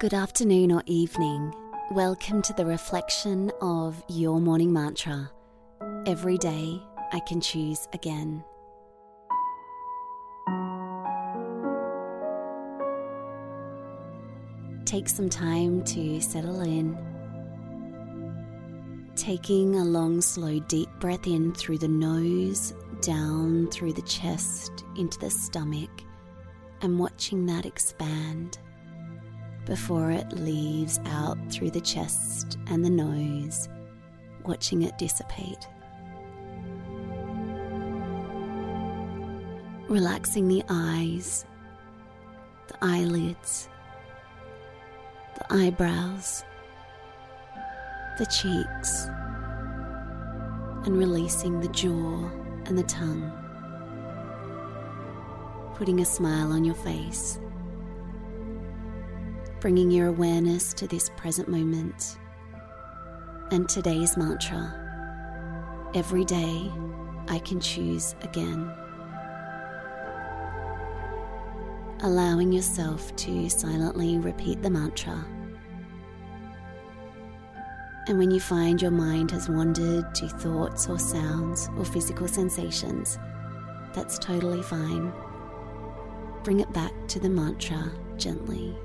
Good afternoon or evening. Welcome to the reflection of your morning mantra. Every day I can choose again. Take some time to settle in. Taking a long, slow, deep breath in through the nose, down through the chest, into the stomach, and watching that expand before it leaves out through the chest and the nose, watching it dissipate. Relaxing the eyes, the eyelids, the eyebrows, the cheeks, and releasing the jaw and the tongue. Putting a smile on your face bringing your awareness to this present moment. And today's mantra every day I can choose again. Allowing yourself to silently repeat the mantra. And when you find your mind has wandered to thoughts or sounds or physical sensations, that's totally fine. Bring it back to the mantra gently.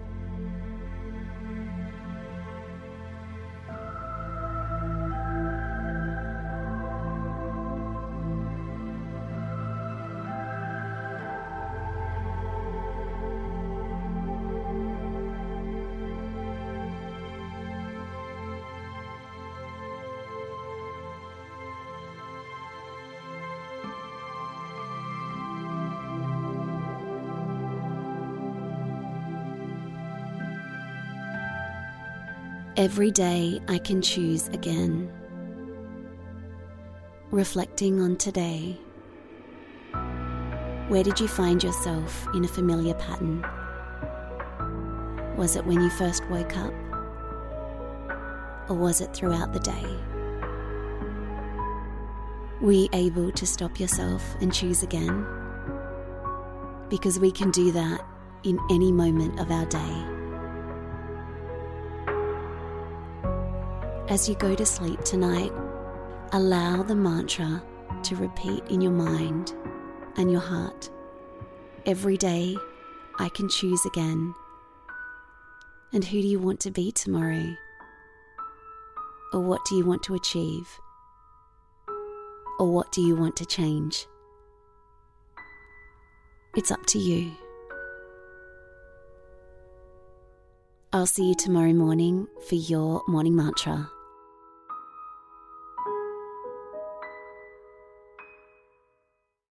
Every day I can choose again. Reflecting on today. Where did you find yourself in a familiar pattern? Was it when you first woke up? Or was it throughout the day? Were you able to stop yourself and choose again? Because we can do that in any moment of our day. As you go to sleep tonight, allow the mantra to repeat in your mind and your heart. Every day, I can choose again. And who do you want to be tomorrow? Or what do you want to achieve? Or what do you want to change? It's up to you. I'll see you tomorrow morning for your morning mantra.